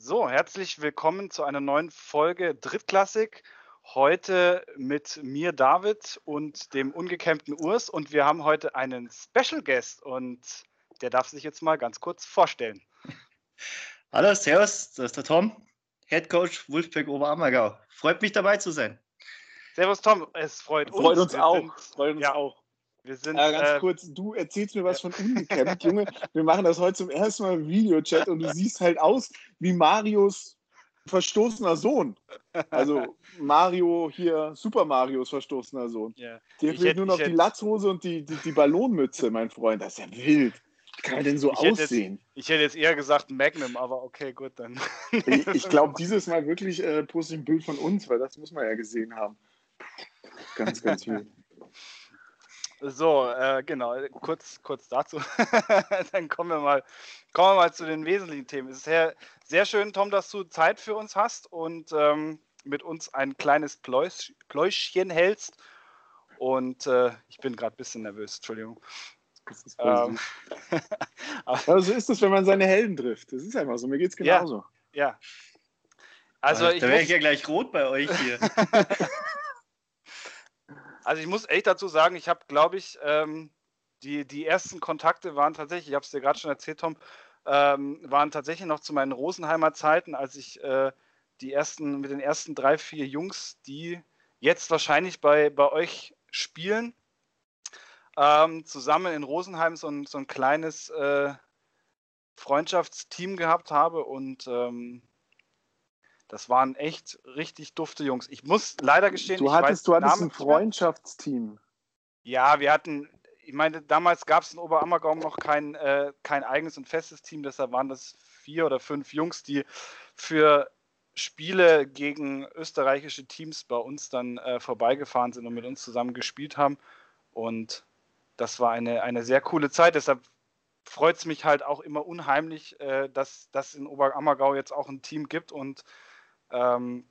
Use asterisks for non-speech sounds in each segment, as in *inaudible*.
So, herzlich willkommen zu einer neuen Folge Drittklassik. Heute mit mir, David, und dem ungekämmten Urs. Und wir haben heute einen Special Guest und der darf sich jetzt mal ganz kurz vorstellen. Hallo, Servus, das ist der Tom, Head Coach Wolfpack Oberammergau. Freut mich dabei zu sein. Servus, Tom, es freut uns. Freut uns auch. Freut uns ja, auch. Wir sind, äh, ganz äh, kurz, du erzählst mir was von ungekämmt, Junge. Wir machen das heute zum ersten Mal im Videochat und du siehst halt aus wie Marios verstoßener Sohn. Also Mario hier, Super Marios verstoßener Sohn. Yeah. Dir fehlt nur noch die Latzhose und die, die, die Ballonmütze, mein Freund. Das ist ja wild. Wie kann er denn so ich aussehen? Hätte jetzt, ich hätte jetzt eher gesagt Magnum, aber okay, gut, dann. *laughs* ich, ich glaube, dieses Mal wirklich äh, poste ich ein Bild von uns, weil das muss man ja gesehen haben. Ganz, ganz wild. So, äh, genau, kurz, kurz dazu. *laughs* Dann kommen wir, mal, kommen wir mal zu den wesentlichen Themen. Es ist sehr, sehr schön, Tom, dass du Zeit für uns hast und ähm, mit uns ein kleines Pläusch, Pläuschchen hältst. Und äh, ich bin gerade ein bisschen nervös, Entschuldigung. Ähm, *laughs* Aber so ist es, wenn man seine Helden trifft. Das ist einfach so, mir geht es genauso. Ja. ja. Also, da wäre ich ja gleich rot bei euch hier. *laughs* Also ich muss echt dazu sagen, ich habe, glaube ich, ähm, die, die ersten Kontakte waren tatsächlich, ich habe es dir gerade schon erzählt, Tom, ähm, waren tatsächlich noch zu meinen Rosenheimer Zeiten, als ich äh, die ersten, mit den ersten drei, vier Jungs, die jetzt wahrscheinlich bei, bei euch spielen, ähm, zusammen in Rosenheim so ein, so ein kleines äh, Freundschaftsteam gehabt habe und ähm, das waren echt richtig dufte Jungs. Ich muss leider gestehen, du hattest, du hattest ein Freundschaftsteam. Ja, wir hatten, ich meine, damals gab es in Oberammergau noch kein, äh, kein eigenes und festes Team, deshalb waren das vier oder fünf Jungs, die für Spiele gegen österreichische Teams bei uns dann äh, vorbeigefahren sind und mit uns zusammen gespielt haben. Und das war eine, eine sehr coole Zeit. Deshalb freut es mich halt auch immer unheimlich, äh, dass es in Oberammergau jetzt auch ein Team gibt und ähm,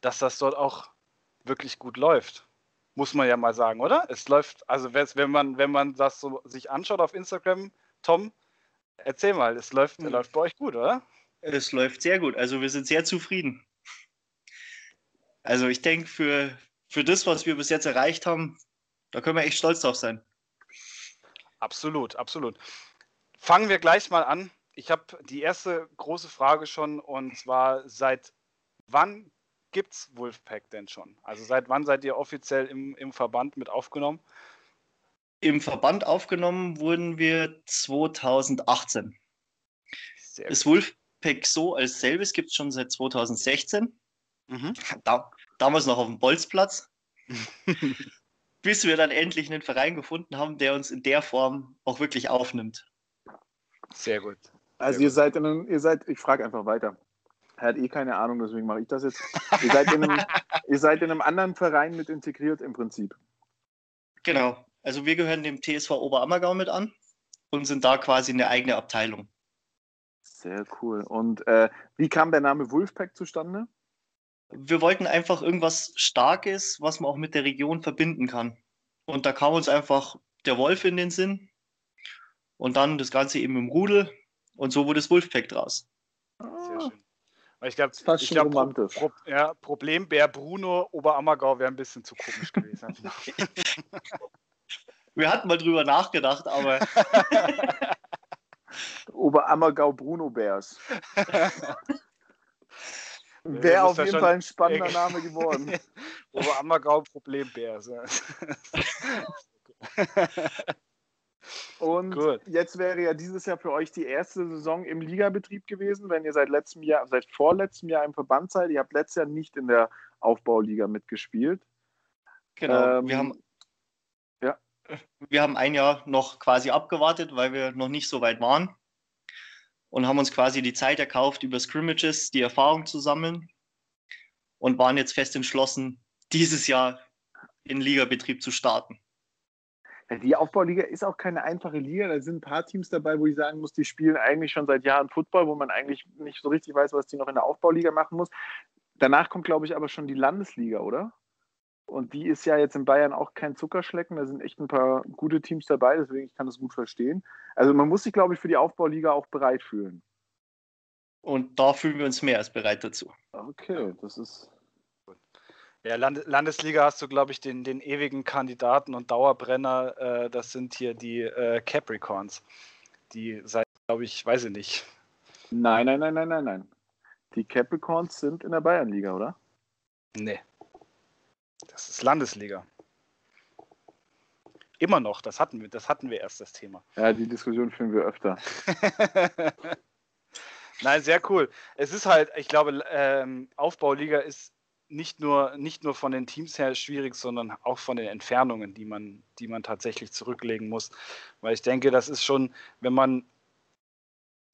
dass das dort auch wirklich gut läuft. Muss man ja mal sagen, oder? Es läuft, also wenn man, wenn man das so sich anschaut auf Instagram, Tom, erzähl mal, es läuft, mhm. läuft bei euch gut, oder? Es läuft sehr gut. Also wir sind sehr zufrieden. Also ich denke, für, für das, was wir bis jetzt erreicht haben, da können wir echt stolz drauf sein. Absolut, absolut. Fangen wir gleich mal an. Ich habe die erste große Frage schon und zwar seit wann gibt es Wolfpack denn schon? Also seit wann seid ihr offiziell im, im Verband mit aufgenommen? Im Verband aufgenommen wurden wir 2018. Sehr das gut. Wolfpack so als selbes gibt es schon seit 2016. Mhm. Da, damals noch auf dem Bolzplatz. *laughs* bis wir dann endlich einen Verein gefunden haben, der uns in der Form auch wirklich aufnimmt. Sehr gut. Also Sehr ihr gut. seid in ihr seid, ich frage einfach weiter. Er hat eh keine Ahnung, deswegen mache ich das jetzt. Ihr seid, in einem, *laughs* ihr seid in einem anderen Verein mit integriert im Prinzip. Genau. Also wir gehören dem TSV Oberammergau mit an und sind da quasi eine eigene Abteilung. Sehr cool. Und äh, wie kam der Name Wolfpack zustande? Wir wollten einfach irgendwas Starkes, was man auch mit der Region verbinden kann. Und da kam uns einfach der Wolf in den Sinn und dann das Ganze eben im Rudel und so wurde das Wolfpack draus. Sehr schön. Ich glaube, ich glaub, Pro, Pro, ja, Problembär Bruno Oberammergau wäre ein bisschen zu komisch gewesen. *laughs* *laughs* Wir hatten mal drüber nachgedacht, aber. *laughs* Oberammergau Bruno Bärs. Wäre auf jeden Fall ein spannender Name geworden. Oberammergau Problembärs. Und Gut. jetzt wäre ja dieses Jahr für euch die erste Saison im Ligabetrieb gewesen, wenn ihr seit letztem Jahr, seit vorletztem Jahr im Verband seid. Ihr habt letztes Jahr nicht in der Aufbauliga mitgespielt. Genau. Ähm, wir haben ja. Wir haben ein Jahr noch quasi abgewartet, weil wir noch nicht so weit waren und haben uns quasi die Zeit erkauft, über Scrimmages die Erfahrung zu sammeln und waren jetzt fest entschlossen, dieses Jahr in Ligabetrieb zu starten. Die Aufbauliga ist auch keine einfache Liga. Da sind ein paar Teams dabei, wo ich sagen muss, die spielen eigentlich schon seit Jahren Football, wo man eigentlich nicht so richtig weiß, was die noch in der Aufbauliga machen muss. Danach kommt, glaube ich, aber schon die Landesliga, oder? Und die ist ja jetzt in Bayern auch kein Zuckerschlecken. Da sind echt ein paar gute Teams dabei, deswegen ich kann das gut verstehen. Also man muss sich, glaube ich, für die Aufbauliga auch bereit fühlen. Und da fühlen wir uns mehr als bereit dazu. Okay, das ist. Ja, Land Landesliga hast du, glaube ich, den, den ewigen Kandidaten und Dauerbrenner. Äh, das sind hier die äh, Capricorns. Die seit, glaube ich, weiß ich nicht. Nein, nein, nein, nein, nein, nein. Die Capricorns sind in der Bayernliga, oder? Nee. Das ist Landesliga. Immer noch, das hatten wir, das hatten wir erst das Thema. Ja, die Diskussion führen wir öfter. *laughs* Nein, sehr cool. Es ist halt, ich glaube, ähm, Aufbauliga ist nicht nur, nicht nur von den Teams her schwierig, sondern auch von den Entfernungen, die man, die man tatsächlich zurücklegen muss. Weil ich denke, das ist schon, wenn man,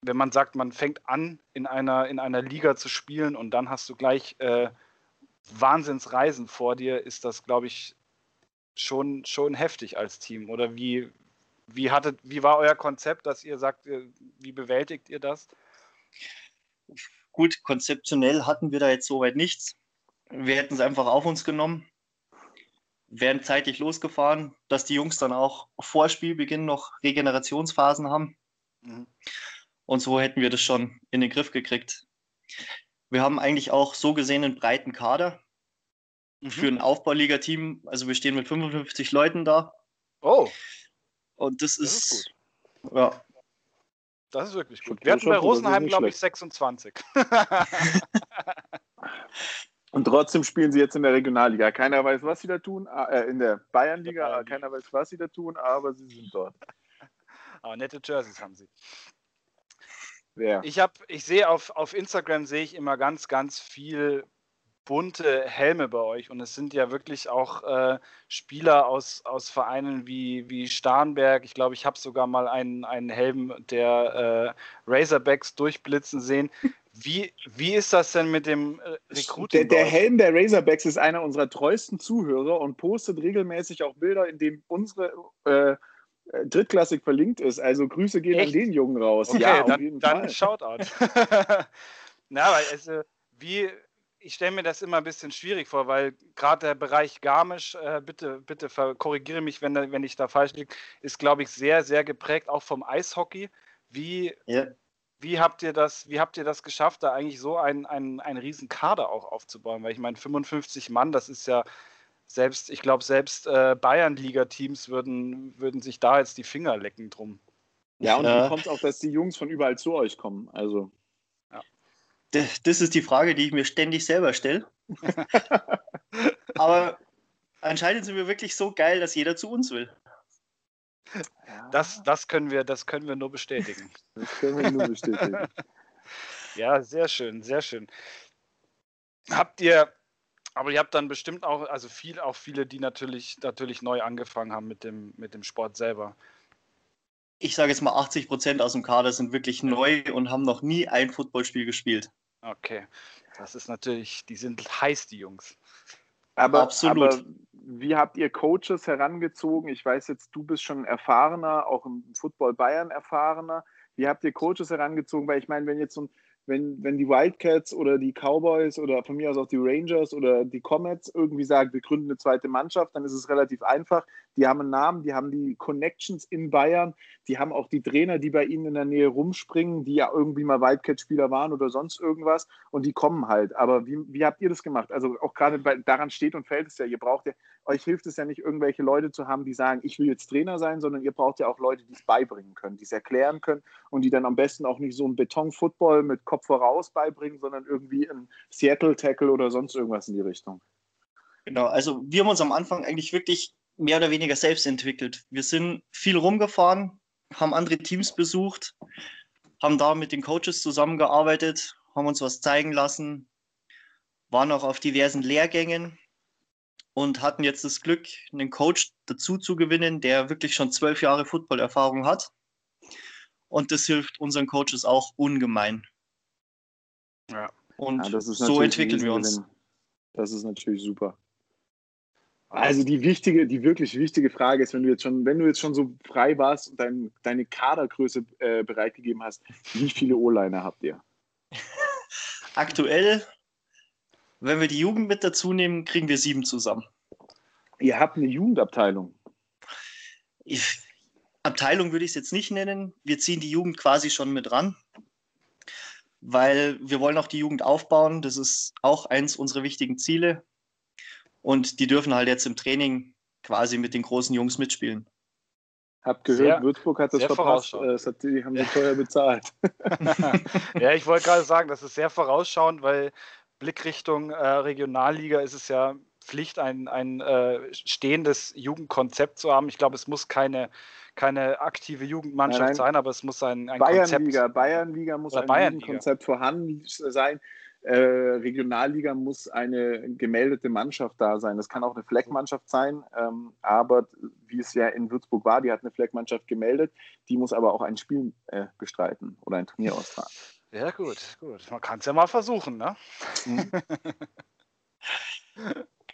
wenn man sagt, man fängt an, in einer, in einer Liga zu spielen und dann hast du gleich äh, Wahnsinnsreisen vor dir, ist das, glaube ich, schon, schon heftig als Team. Oder wie, wie, hattet, wie war euer Konzept, dass ihr sagt, wie bewältigt ihr das? Gut, konzeptionell hatten wir da jetzt soweit nichts. Wir hätten es einfach auf uns genommen, wären zeitig losgefahren, dass die Jungs dann auch vor Spielbeginn noch Regenerationsphasen haben. Mhm. Und so hätten wir das schon in den Griff gekriegt. Wir haben eigentlich auch so gesehen einen breiten Kader mhm. für ein Aufbauliga-Team. Also wir stehen mit 55 Leuten da. Oh. Und das, das ist, ist ja, das ist wirklich gut. Wir hatten bei Rosenheim, glaube ich, 26. *laughs* Und trotzdem spielen sie jetzt in der Regionalliga. Keiner weiß, was sie da tun. Äh, in der Bayernliga, Bayern keiner weiß, was sie da tun, aber sie sind dort. Aber nette Jerseys haben sie. Wer? Ich, ich sehe auf, auf Instagram sehe ich immer ganz, ganz viel bunte Helme bei euch und es sind ja wirklich auch äh, Spieler aus, aus Vereinen wie, wie Starnberg. Ich glaube, ich habe sogar mal einen, einen Helm der äh, Razorbacks durchblitzen sehen. Wie, wie ist das denn mit dem äh, Recruiting? Der, der Helm der Razorbacks ist einer unserer treuesten Zuhörer und postet regelmäßig auch Bilder, in denen unsere äh, drittklassig verlinkt ist. Also Grüße gehen Echt? an den Jungen raus. Okay, ja, dann, dann Shoutout. *laughs* Na, weil also, wie, ich stelle mir das immer ein bisschen schwierig vor, weil gerade der Bereich Garmisch, äh, bitte, bitte korrigiere mich, wenn, wenn ich da falsch liege, ist, glaube ich, sehr, sehr geprägt, auch vom Eishockey. Wie, ja. Wie, habt ihr das, wie habt ihr das geschafft, da eigentlich so einen, einen, einen riesen Kader auch aufzubauen? Weil ich meine, 55 Mann, das ist ja selbst, ich glaube, selbst äh, Bayern-Liga-Teams würden, würden sich da jetzt die Finger lecken drum. Ja, und ja. kommt auch, dass die Jungs von überall zu euch kommen. Also das ist die Frage, die ich mir ständig selber stelle. *laughs* Aber anscheinend sind wir wirklich so geil, dass jeder zu uns will. Das, das, können, wir, das können wir nur bestätigen. Das können wir nur bestätigen. *laughs* ja, sehr schön, sehr schön. Habt ihr, aber ihr habt dann bestimmt auch, also viel, auch viele, die natürlich, natürlich neu angefangen haben mit dem, mit dem Sport selber. Ich sage jetzt mal, 80 Prozent aus dem Kader sind wirklich neu und haben noch nie ein Footballspiel gespielt. Okay, das ist natürlich, die sind heiß, die Jungs. Aber, Absolut. aber wie habt ihr Coaches herangezogen? Ich weiß jetzt, du bist schon erfahrener, auch im Football Bayern erfahrener. Wie habt ihr Coaches herangezogen? Weil ich meine, wenn jetzt so ein wenn, wenn die Wildcats oder die Cowboys oder von mir aus auch die Rangers oder die Comets irgendwie sagen, wir gründen eine zweite Mannschaft, dann ist es relativ einfach. Die haben einen Namen, die haben die Connections in Bayern, die haben auch die Trainer, die bei ihnen in der Nähe rumspringen, die ja irgendwie mal Wildcat-Spieler waren oder sonst irgendwas und die kommen halt. Aber wie, wie habt ihr das gemacht? Also auch gerade daran steht und fällt es ja, ihr braucht ja, euch hilft es ja nicht, irgendwelche Leute zu haben, die sagen, ich will jetzt Trainer sein, sondern ihr braucht ja auch Leute, die es beibringen können, die es erklären können und die dann am besten auch nicht so ein Beton-Football mit Kopf voraus beibringen, sondern irgendwie ein Seattle-Tackle oder sonst irgendwas in die Richtung. Genau, also wir haben uns am Anfang eigentlich wirklich mehr oder weniger selbst entwickelt. Wir sind viel rumgefahren, haben andere Teams besucht, haben da mit den Coaches zusammengearbeitet, haben uns was zeigen lassen, waren auch auf diversen Lehrgängen und hatten jetzt das Glück, einen Coach dazu zu gewinnen, der wirklich schon zwölf Jahre Footballerfahrung hat. Und das hilft unseren Coaches auch ungemein. Ja. Und ja, so entwickeln wir uns. Das ist natürlich super. Also die wichtige, die wirklich wichtige Frage ist, wenn du jetzt schon, wenn du jetzt schon so frei warst und dein, deine Kadergröße äh, bereitgegeben hast, wie viele O-Liner habt ihr? *laughs* Aktuell, wenn wir die Jugend mit dazu nehmen, kriegen wir sieben zusammen. Ihr habt eine Jugendabteilung. Ich, Abteilung würde ich es jetzt nicht nennen. Wir ziehen die Jugend quasi schon mit ran. weil wir wollen auch die Jugend aufbauen. Das ist auch eins unserer wichtigen Ziele. Und die dürfen halt jetzt im Training quasi mit den großen Jungs mitspielen. Hab gehört, sehr, Würzburg hat das verpasst. Äh, das hat, die haben sie teuer bezahlt. *laughs* ja, ich wollte gerade sagen, das ist sehr vorausschauend, weil Blickrichtung äh, Regionalliga ist es ja Pflicht, ein, ein äh, stehendes Jugendkonzept zu haben. Ich glaube, es muss keine, keine aktive Jugendmannschaft nein, nein. sein, aber es muss ein, ein Bayernliga. Konzept. Bayernliga muss ein Bayern Jugendkonzept vorhanden sein. Äh, Regionalliga muss eine gemeldete Mannschaft da sein. Das kann auch eine Fleckmannschaft sein, ähm, aber wie es ja in Würzburg war, die hat eine Fleckmannschaft gemeldet, die muss aber auch ein Spiel äh, bestreiten oder ein Turnier austragen. Ja, gut, gut. Man kann es ja mal versuchen, ne? Mhm.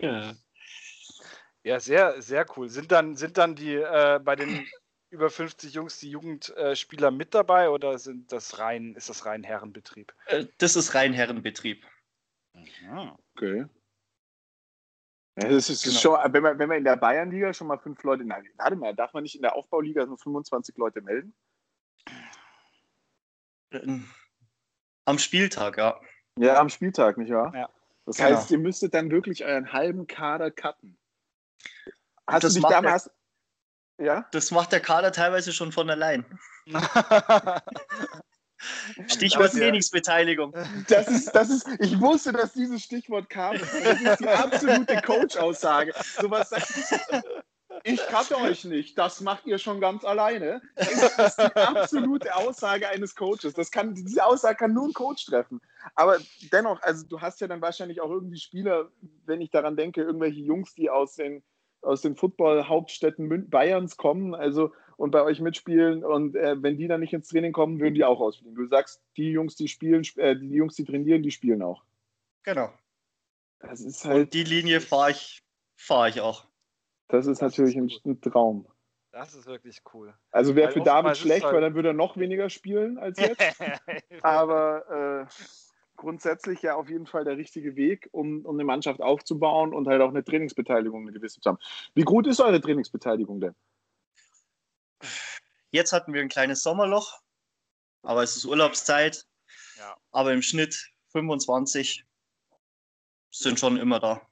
ja. *laughs* ja, sehr, sehr cool. Sind dann, sind dann die äh, bei den über 50 Jungs die Jugendspieler mit dabei oder sind das rein, ist das rein Herrenbetrieb? Äh, das ist rein Herrenbetrieb. Ja. Okay. Ja, das ist genau. schon, wenn man, wenn man in der Bayernliga schon mal fünf Leute, nein, warte mal, darf man nicht in der Aufbauliga nur 25 Leute melden? Am Spieltag, ja. Ja, am Spieltag, nicht wahr? Ja. Das genau. heißt, ihr müsstet dann wirklich euren halben Kader cutten. Hast das du dich damals, ja? Das macht der Kader teilweise schon von allein. *laughs* Stichwort Trainingsbeteiligung. Das ist, das ist, ich wusste, dass dieses Stichwort kam. Das ist die absolute Coach-Aussage. Sowas sagt, ich kannte euch nicht, das macht ihr schon ganz alleine. Das ist die absolute Aussage eines Coaches. Das kann, diese Aussage kann nur ein Coach treffen. Aber dennoch, also du hast ja dann wahrscheinlich auch irgendwie Spieler, wenn ich daran denke, irgendwelche Jungs, die aus den aus den Football-Hauptstädten Bayerns kommen also, und bei euch mitspielen. Und äh, wenn die dann nicht ins Training kommen, würden die auch ausfliegen. Du sagst, die Jungs, die spielen, äh, die Jungs, die trainieren, die spielen auch. Genau. Das ist halt, und die Linie fahre ich, fahr ich auch. Das ist das natürlich ist ein, ein, Traum. Das ist wirklich cool. Also wäre für David schlecht, halt... weil dann würde er noch weniger spielen als jetzt. *laughs* Aber äh, grundsätzlich ja auf jeden Fall der richtige Weg, um, um eine Mannschaft aufzubauen und halt auch eine Trainingsbeteiligung eine gewisse zu haben. Wie gut ist eure Trainingsbeteiligung denn? Jetzt hatten wir ein kleines Sommerloch, aber es ist Urlaubszeit. Ja. Aber im Schnitt 25 sind schon immer da.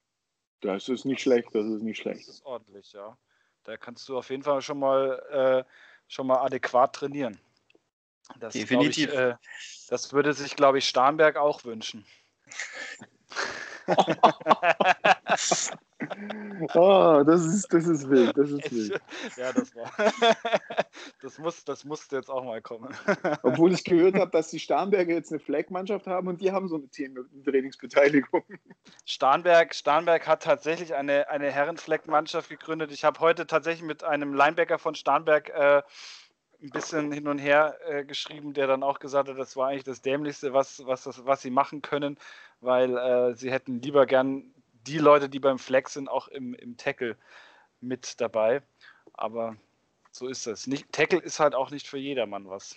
Das ist nicht schlecht, das ist nicht schlecht. Das ist ordentlich, ja. Da kannst du auf jeden Fall schon mal, äh, schon mal adäquat trainieren. Das, Definitiv. Ich, äh, das würde sich, glaube ich, Starnberg auch wünschen. *laughs* oh, das ist, das ist wild, das ist wild. Ja, das war. *laughs* Das, muss, das musste jetzt auch mal kommen. *laughs* Obwohl ich gehört habe, dass die Starnberger jetzt eine Flag-Mannschaft haben und die haben so eine Trainingsbeteiligung. Starnberg, Starnberg hat tatsächlich eine, eine Herren-Flag-Mannschaft gegründet. Ich habe heute tatsächlich mit einem Linebacker von Starnberg äh, ein bisschen hin und her äh, geschrieben, der dann auch gesagt hat, das war eigentlich das Dämlichste, was, was, das, was sie machen können, weil äh, sie hätten lieber gern die Leute, die beim Flex sind, auch im, im Tackle mit dabei. Aber so ist das. Nicht, Tackle ist halt auch nicht für jedermann was.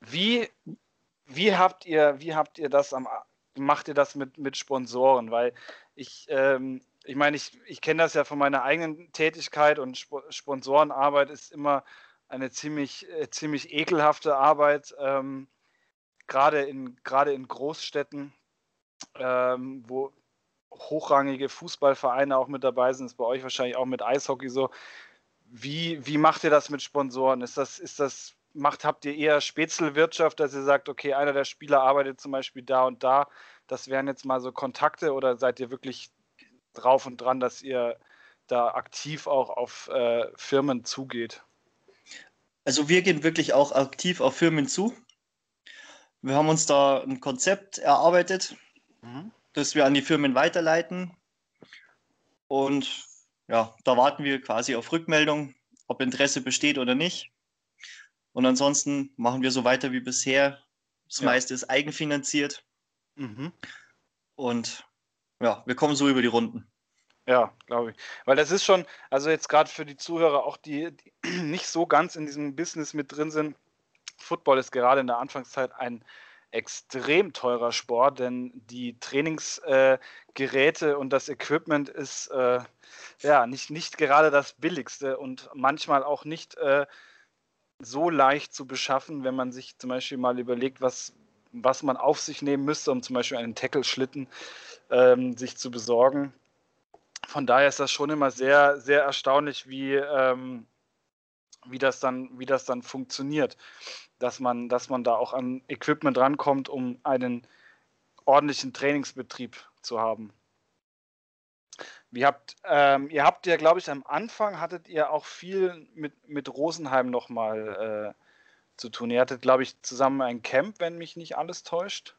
Wie, wie habt ihr, wie habt ihr das am, macht ihr das mit, mit Sponsoren? Weil ich, ähm, ich meine, ich, ich kenne das ja von meiner eigenen Tätigkeit und Sp Sponsorenarbeit ist immer eine ziemlich, äh, ziemlich ekelhafte Arbeit, ähm, gerade in, in Großstädten, ähm, wo hochrangige Fußballvereine auch mit dabei sind, ist bei euch wahrscheinlich auch mit Eishockey so. Wie, wie macht ihr das mit Sponsoren? Ist das, ist das, macht, habt ihr eher Spätzelwirtschaft, dass ihr sagt, okay, einer der Spieler arbeitet zum Beispiel da und da, das wären jetzt mal so Kontakte oder seid ihr wirklich drauf und dran, dass ihr da aktiv auch auf äh, Firmen zugeht? Also wir gehen wirklich auch aktiv auf Firmen zu. Wir haben uns da ein Konzept erarbeitet, mhm. das wir an die Firmen weiterleiten. Und ja, da warten wir quasi auf Rückmeldung, ob Interesse besteht oder nicht. Und ansonsten machen wir so weiter wie bisher. Das ja. meiste ist eigenfinanziert. Mhm. Und ja, wir kommen so über die Runden. Ja, glaube ich. Weil das ist schon, also jetzt gerade für die Zuhörer, auch die, die *clears throat* nicht so ganz in diesem Business mit drin sind, Football ist gerade in der Anfangszeit ein extrem teurer Sport, denn die Trainingsgeräte äh, und das Equipment ist äh, ja nicht, nicht gerade das billigste und manchmal auch nicht äh, so leicht zu beschaffen, wenn man sich zum Beispiel mal überlegt, was, was man auf sich nehmen müsste, um zum Beispiel einen Tackle-Schlitten ähm, sich zu besorgen. Von daher ist das schon immer sehr, sehr erstaunlich, wie, ähm, wie, das dann, wie das dann funktioniert, dass man, dass man da auch an Equipment rankommt, um einen ordentlichen Trainingsbetrieb zu haben. Wie habt, ähm, ihr habt ja, glaube ich, am Anfang hattet ihr auch viel mit, mit Rosenheim nochmal äh, zu tun. Ihr hattet, glaube ich, zusammen ein Camp, wenn mich nicht alles täuscht.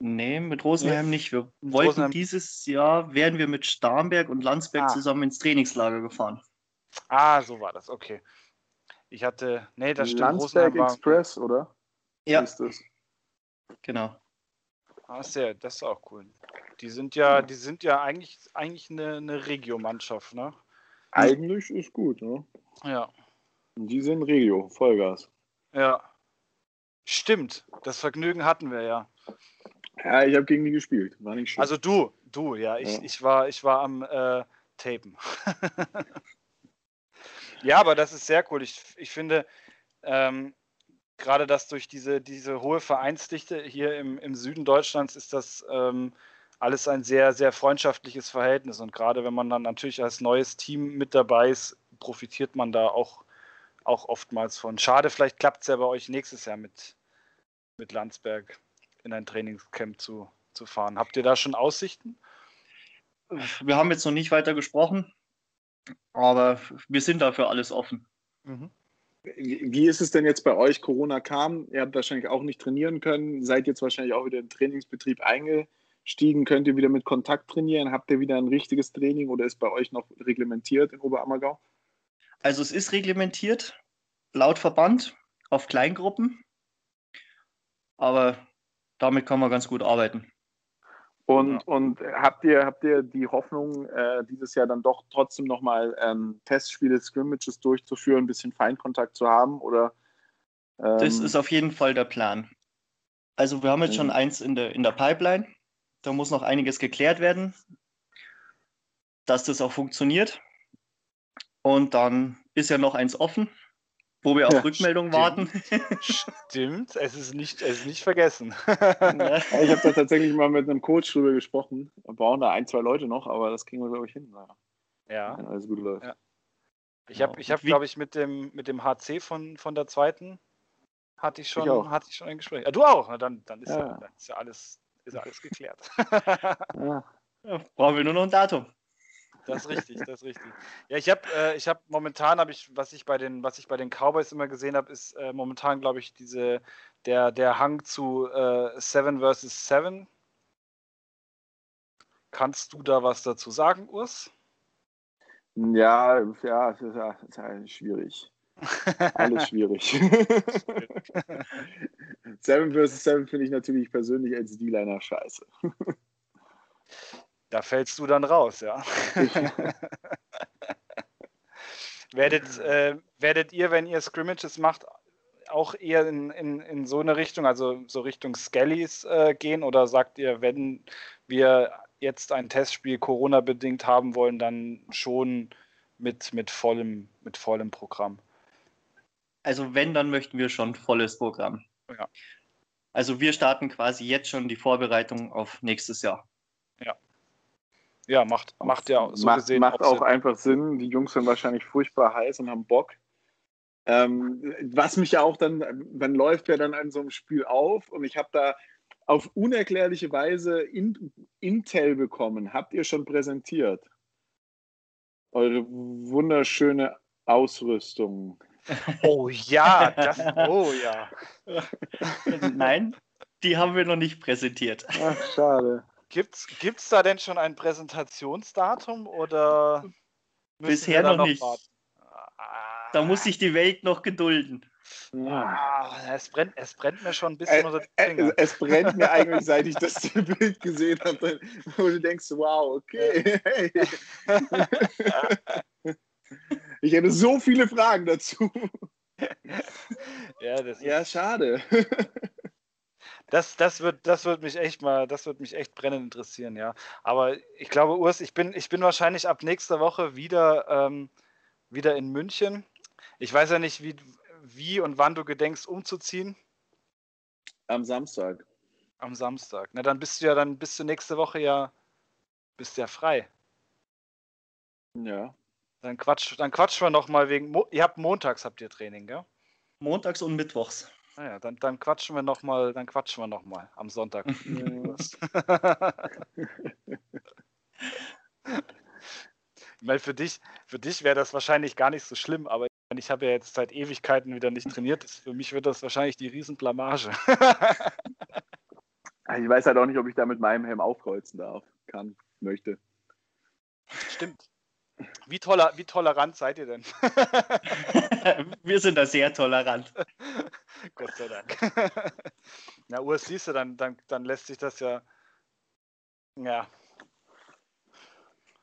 Nee, mit Rosenheim nee. nicht. Wir wollten Rosenheim. dieses Jahr, werden wir mit Starnberg und Landsberg ah. zusammen ins Trainingslager gefahren. Ah, so war das, okay. Ich hatte, nee, das stimmt. Landsberg Express, war, oder? Ja. Ist das? Genau. Ah, sehr, das ist auch cool. Die sind ja, die sind ja eigentlich, eigentlich eine, eine Regio-Mannschaft, ne? Eigentlich ist gut, ne? Ja. Die sind Regio, Vollgas. Ja. Stimmt, das Vergnügen hatten wir ja. Ja, ich habe gegen die gespielt. War nicht schön. Also du, du, ja. Ich, ja. ich, war, ich war am äh, Tapen. *laughs* ja, aber das ist sehr cool. Ich, ich finde, ähm, gerade das durch diese, diese hohe Vereinsdichte hier im, im Süden Deutschlands ist das ähm, alles ein sehr, sehr freundschaftliches Verhältnis. Und gerade wenn man dann natürlich als neues Team mit dabei ist, profitiert man da auch, auch oftmals von. Schade, vielleicht klappt es ja bei euch nächstes Jahr mit, mit Landsberg in ein Trainingscamp zu, zu fahren. Habt ihr da schon Aussichten? Wir haben jetzt noch nicht weiter gesprochen, aber wir sind dafür alles offen. Mhm. Wie ist es denn jetzt bei euch? Corona kam, ihr habt wahrscheinlich auch nicht trainieren können, seid jetzt wahrscheinlich auch wieder im Trainingsbetrieb eingegangen Stiegen könnt ihr wieder mit Kontakt trainieren? Habt ihr wieder ein richtiges Training oder ist bei euch noch reglementiert in Oberammergau? Also es ist reglementiert, laut Verband, auf Kleingruppen. Aber damit kann man ganz gut arbeiten. Und, ja. und habt, ihr, habt ihr die Hoffnung, äh, dieses Jahr dann doch trotzdem nochmal ähm, Testspiele, Scrimmages durchzuführen, ein bisschen Feinkontakt zu haben? Oder, ähm, das ist auf jeden Fall der Plan. Also wir haben jetzt schon mhm. eins in der, in der Pipeline. Da muss noch einiges geklärt werden, dass das auch funktioniert. Und dann ist ja noch eins offen, wo wir auf ja, Rückmeldung stimmt. warten. Stimmt, es ist nicht, es ist nicht vergessen. *laughs* ich habe da tatsächlich mal mit einem Coach drüber gesprochen. Wir brauchen da ein, zwei Leute noch, aber das kriegen wir, glaube ich, hin. Ja. Wenn alles gut läuft. Ja. Ich habe, ich hab, glaube ich, mit dem, mit dem HC von, von der zweiten hatte ich schon, ich hatte ich schon ein Gespräch. Ja, du auch. Na, dann, dann, ist ja. ja dann ist ja alles ist *laughs* alles geklärt. ja. Ja, brauchen wir nur noch ein Datum. Das ist richtig, das ist richtig. Ja, ich habe, äh, ich habe momentan habe ich, was ich bei den, was ich bei den Cowboys immer gesehen habe, ist äh, momentan, glaube ich, diese, der, der Hang zu äh, Seven versus Seven. Kannst du da was dazu sagen, Urs? Ja, ja, das ist ja, ist schwierig. Alles schwierig. *laughs* Seven vs. Seven finde ich natürlich persönlich als D-Liner scheiße. Da fällst du dann raus, ja. *laughs* werdet, äh, werdet ihr, wenn ihr Scrimmages macht, auch eher in, in, in so eine Richtung, also so Richtung Skellies äh, gehen? Oder sagt ihr, wenn wir jetzt ein Testspiel Corona-bedingt haben wollen, dann schon mit, mit, vollem, mit vollem Programm? Also wenn, dann möchten wir schon volles Programm. Ja. Also wir starten quasi jetzt schon die Vorbereitung auf nächstes Jahr. Ja. Macht, macht ja so macht, gesehen macht auch, auch einfach Sinn. Die Jungs sind wahrscheinlich furchtbar heiß und haben Bock. Ähm, was mich ja auch dann, dann läuft ja dann an so einem Spiel auf und ich habe da auf unerklärliche Weise in, Intel bekommen. Habt ihr schon präsentiert? Eure wunderschöne Ausrüstung. Oh ja, das, oh ja. *laughs* Nein, die haben wir noch nicht präsentiert. Ach, schade. Gibt's, gibt's da denn schon ein Präsentationsdatum oder bisher noch, noch, nicht? Warten? Da muss sich die Welt noch gedulden. Ah, es, brennt, es brennt mir schon ein bisschen äh, unter die Finger. Es, es, brennt mir eigentlich, seit ich das *laughs* Bild gesehen habe, wo du denkst, wow, okay. Hey. *laughs* Ich hätte so viele Fragen dazu. Ja, das ja schade. Das, das, wird, das wird mich echt mal, das wird mich echt brennend interessieren, ja. Aber ich glaube, Urs, ich bin, ich bin wahrscheinlich ab nächster Woche wieder, ähm, wieder in München. Ich weiß ja nicht, wie, wie und wann du gedenkst umzuziehen? Am Samstag. Am Samstag. Na, dann bist du ja, dann bist du nächste Woche ja, bist ja frei. Ja. Dann quatsch, dann quatschen wir noch mal wegen. Ihr habt montags habt ihr Training, gell? Montags und mittwochs. Naja, ah dann, dann quatschen wir noch mal, dann quatschen wir noch mal am Sonntag. *laughs* Weil für dich, für dich wäre das wahrscheinlich gar nicht so schlimm, aber ich habe ja jetzt seit Ewigkeiten wieder nicht trainiert. Für mich wird das wahrscheinlich die Riesenblamage. *laughs* ich weiß halt auch nicht, ob ich da mit meinem Helm aufkreuzen darf, kann, möchte. Stimmt. Wie, toler, wie tolerant seid ihr denn? *laughs* Wir sind da sehr tolerant. Gott sei Dank. *laughs* Na, Urs, siehst du, dann, dann, dann lässt sich das ja. Ja.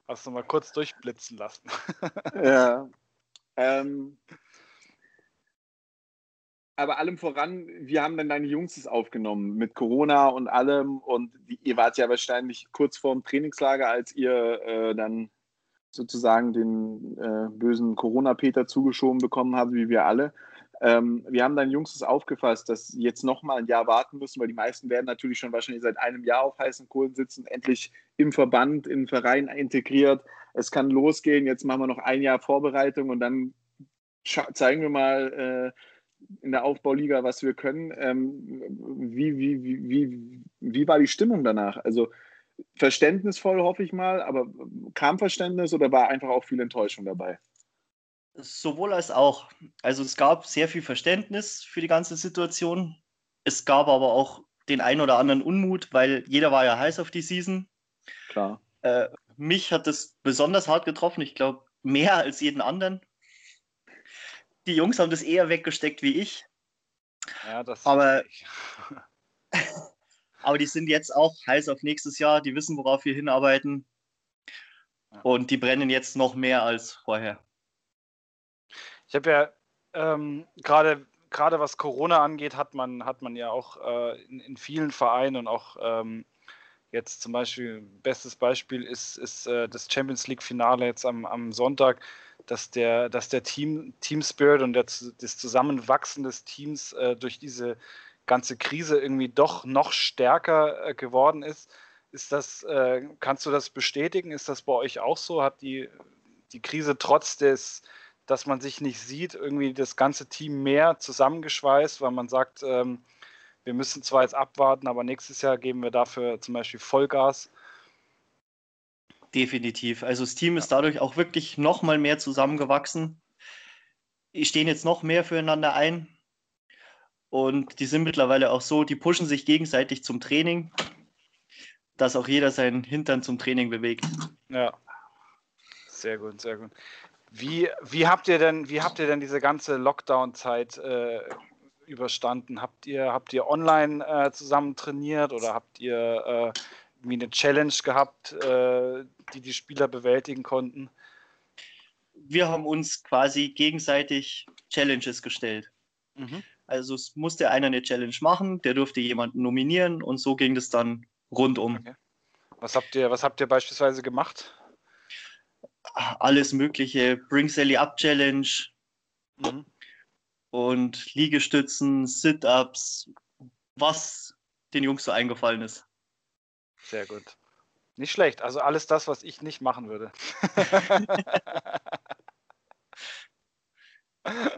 Hast du mal kurz durchblitzen lassen. *laughs* ja. Ähm, aber allem voran, wie haben denn deine Jungs es aufgenommen mit Corona und allem? Und die, ihr wart ja wahrscheinlich kurz vorm Trainingslager, als ihr äh, dann sozusagen den äh, bösen Corona-Peter zugeschoben bekommen habt, wie wir alle. Ähm, wir haben deinen Jungs es aufgefasst, dass jetzt nochmal ein Jahr warten müssen, weil die meisten werden natürlich schon wahrscheinlich seit einem Jahr auf heißen Kohlen sitzen, endlich im Verband, im Verein integriert. Es kann losgehen, jetzt machen wir noch ein Jahr Vorbereitung und dann zeigen wir mal äh, in der Aufbauliga, was wir können. Ähm, wie, wie, wie, wie, wie war die Stimmung danach? Also verständnisvoll, hoffe ich mal, aber kam Verständnis oder war einfach auch viel Enttäuschung dabei? Sowohl als auch. Also es gab sehr viel Verständnis für die ganze Situation. Es gab aber auch den einen oder anderen Unmut, weil jeder war ja heiß auf die Season. Klar. Äh, mich hat das besonders hart getroffen. Ich glaube, mehr als jeden anderen. Die Jungs haben das eher weggesteckt wie ich. Ja, das. Aber, *laughs* aber die sind jetzt auch heiß auf nächstes Jahr. Die wissen, worauf wir hinarbeiten. Und die brennen jetzt noch mehr als vorher. Ich habe ja ähm, gerade gerade was Corona angeht, hat man, hat man ja auch äh, in, in, vielen Vereinen und auch ähm, jetzt zum Beispiel, bestes Beispiel ist, ist äh, das Champions League-Finale jetzt am, am Sonntag, dass der, dass der Team, Team Spirit und der, das Zusammenwachsen des Teams äh, durch diese ganze Krise irgendwie doch noch stärker äh, geworden ist. Ist das, äh, kannst du das bestätigen? Ist das bei euch auch so? Hat die, die Krise trotz des, dass man sich nicht sieht, irgendwie das ganze Team mehr zusammengeschweißt, weil man sagt, ähm, wir müssen zwar jetzt abwarten, aber nächstes Jahr geben wir dafür zum Beispiel Vollgas. Definitiv. Also das Team ist dadurch auch wirklich noch mal mehr zusammengewachsen. Die stehen jetzt noch mehr füreinander ein. Und die sind mittlerweile auch so, die pushen sich gegenseitig zum Training, dass auch jeder seinen Hintern zum Training bewegt. Ja. Sehr gut, sehr gut. Wie, wie, habt ihr denn, wie habt ihr denn diese ganze Lockdown-Zeit äh, überstanden? Habt ihr, habt ihr online äh, zusammen trainiert oder habt ihr äh, irgendwie eine Challenge gehabt, äh, die die Spieler bewältigen konnten? Wir haben uns quasi gegenseitig Challenges gestellt. Mhm. Also es musste einer eine Challenge machen, der durfte jemanden nominieren und so ging das dann rundum. Okay. Was habt ihr, was habt ihr beispielsweise gemacht? Alles Mögliche, Bring Sally Up Challenge mhm. und Liegestützen, Sit-Ups, was den Jungs so eingefallen ist. Sehr gut. Nicht schlecht. Also alles das, was ich nicht machen würde. *laughs*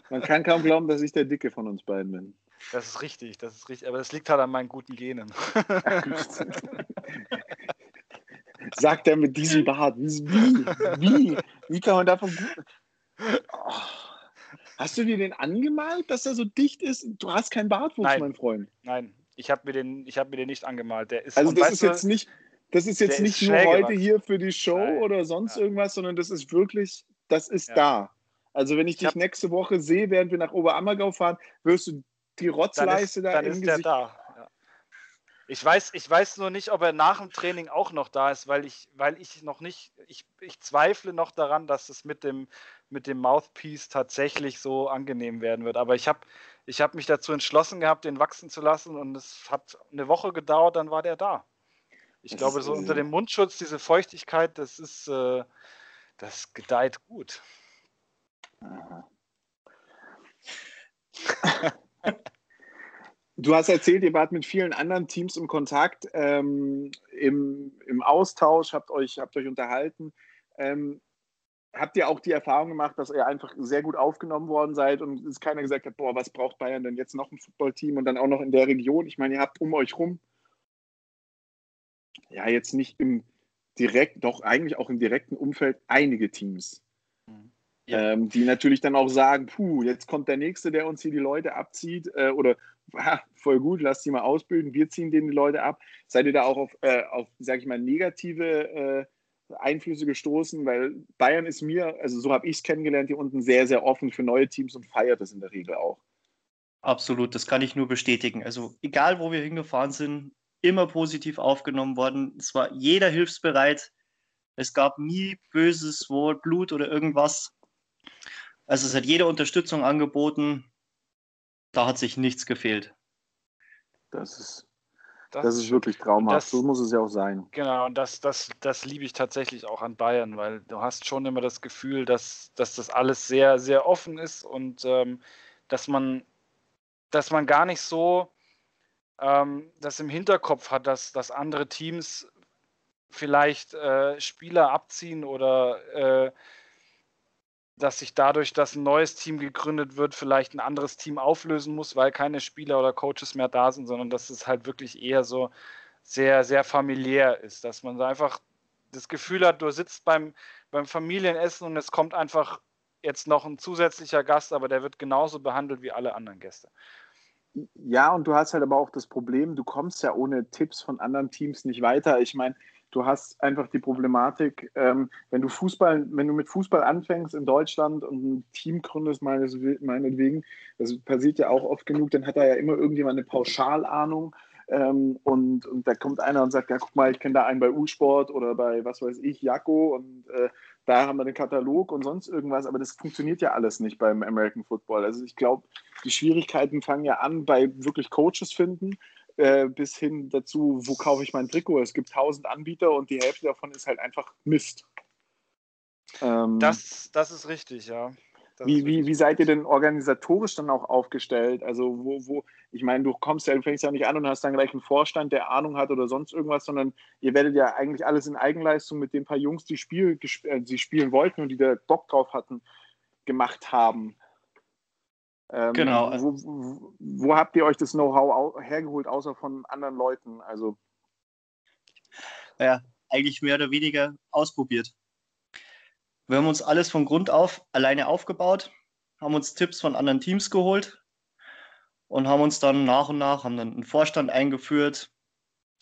Man kann kaum glauben, dass ich der Dicke von uns beiden bin. Das ist richtig, das ist richtig. Aber das liegt halt an meinen guten Genen. *laughs* sagt er mit diesem Bart. Wie? Wie? Wie kann man davon gut. Oh. Hast du dir den angemalt, dass er so dicht ist? Du hast keinen Bartwuchs, Nein. mein Freund. Nein, ich habe mir, den, hab mir den nicht angemalt. Der ist, also das ist jetzt nicht, das ist jetzt nicht ist nur heute gewachsen. hier für die Show Nein. oder sonst ja. irgendwas, sondern das ist wirklich, das ist ja. da. Also wenn ich, ich dich nächste Woche sehe, während wir nach Oberammergau fahren, wirst du die Rotzleiste da im Gesicht. Da. Ich weiß, ich weiß nur nicht, ob er nach dem Training auch noch da ist, weil ich, weil ich noch nicht, ich, ich zweifle noch daran, dass es mit dem, mit dem Mouthpiece tatsächlich so angenehm werden wird. Aber ich habe ich hab mich dazu entschlossen gehabt, den wachsen zu lassen und es hat eine Woche gedauert, dann war der da. Ich das glaube, so unter dem Mundschutz, diese Feuchtigkeit, das ist, äh, das gedeiht gut. *laughs* Du hast erzählt, ihr wart mit vielen anderen Teams im Kontakt, ähm, im, im Austausch, habt euch, habt euch unterhalten. Ähm, habt ihr auch die Erfahrung gemacht, dass ihr einfach sehr gut aufgenommen worden seid und es keiner gesagt hat, boah, was braucht Bayern denn jetzt noch ein Footballteam und dann auch noch in der Region? Ich meine, ihr habt um euch rum, ja, jetzt nicht im direkt, doch eigentlich auch im direkten Umfeld einige Teams. Mhm. Ja. Ähm, die natürlich dann auch sagen, puh, jetzt kommt der Nächste, der uns hier die Leute abzieht äh, oder voll gut, lass sie mal ausbilden, wir ziehen denen die Leute ab. Seid ihr da auch auf, äh, auf sag ich mal, negative äh, Einflüsse gestoßen? Weil Bayern ist mir, also so habe ich es kennengelernt, hier unten sehr, sehr offen für neue Teams und feiert es in der Regel auch. Absolut, das kann ich nur bestätigen. Also egal, wo wir hingefahren sind, immer positiv aufgenommen worden. Es war jeder hilfsbereit. Es gab nie böses Wort, Blut oder irgendwas. Also es hat jede Unterstützung angeboten. Da hat sich nichts gefehlt. Das ist, das, das ist wirklich traumhaft. Das, so muss es ja auch sein. Genau, und das, das, das liebe ich tatsächlich auch an Bayern, weil du hast schon immer das Gefühl, dass, dass das alles sehr, sehr offen ist und ähm, dass man, dass man gar nicht so ähm, das im Hinterkopf hat, dass, dass andere Teams vielleicht äh, Spieler abziehen oder äh, dass sich dadurch, dass ein neues Team gegründet wird, vielleicht ein anderes Team auflösen muss, weil keine Spieler oder Coaches mehr da sind, sondern dass es halt wirklich eher so sehr, sehr familiär ist, dass man einfach das Gefühl hat, du sitzt beim, beim Familienessen und es kommt einfach jetzt noch ein zusätzlicher Gast, aber der wird genauso behandelt wie alle anderen Gäste. Ja, und du hast halt aber auch das Problem, du kommst ja ohne Tipps von anderen Teams nicht weiter. Ich meine, du hast einfach die Problematik, ähm, wenn du Fußball, wenn du mit Fußball anfängst in Deutschland und ein Team gründest, meines, meinetwegen, das passiert ja auch oft genug, dann hat da ja immer irgendjemand eine Pauschalahnung. Ähm, und, und da kommt einer und sagt, ja, guck mal, ich kenne da einen bei U-Sport oder bei, was weiß ich, Jakko und äh, da haben wir den Katalog und sonst irgendwas, aber das funktioniert ja alles nicht beim American Football. Also ich glaube, die Schwierigkeiten fangen ja an bei wirklich Coaches finden äh, bis hin dazu, wo kaufe ich mein Trikot. Es gibt tausend Anbieter und die Hälfte davon ist halt einfach Mist. Ähm, das, das ist richtig, ja. Wie, wie, wie seid ihr denn organisatorisch dann auch aufgestellt? Also, wo, wo, ich meine, du kommst ja, du fängst ja nicht an und hast dann gleich einen Vorstand, der Ahnung hat oder sonst irgendwas, sondern ihr werdet ja eigentlich alles in Eigenleistung mit den paar Jungs, die, Spiel, äh, die spielen wollten und die da Bock drauf hatten, gemacht haben. Ähm, genau. Wo, wo, wo, habt ihr euch das Know-how hergeholt, außer von anderen Leuten? Also. Ja, eigentlich mehr oder weniger ausprobiert. Wir haben uns alles von Grund auf alleine aufgebaut, haben uns Tipps von anderen Teams geholt und haben uns dann nach und nach, haben dann einen Vorstand eingeführt,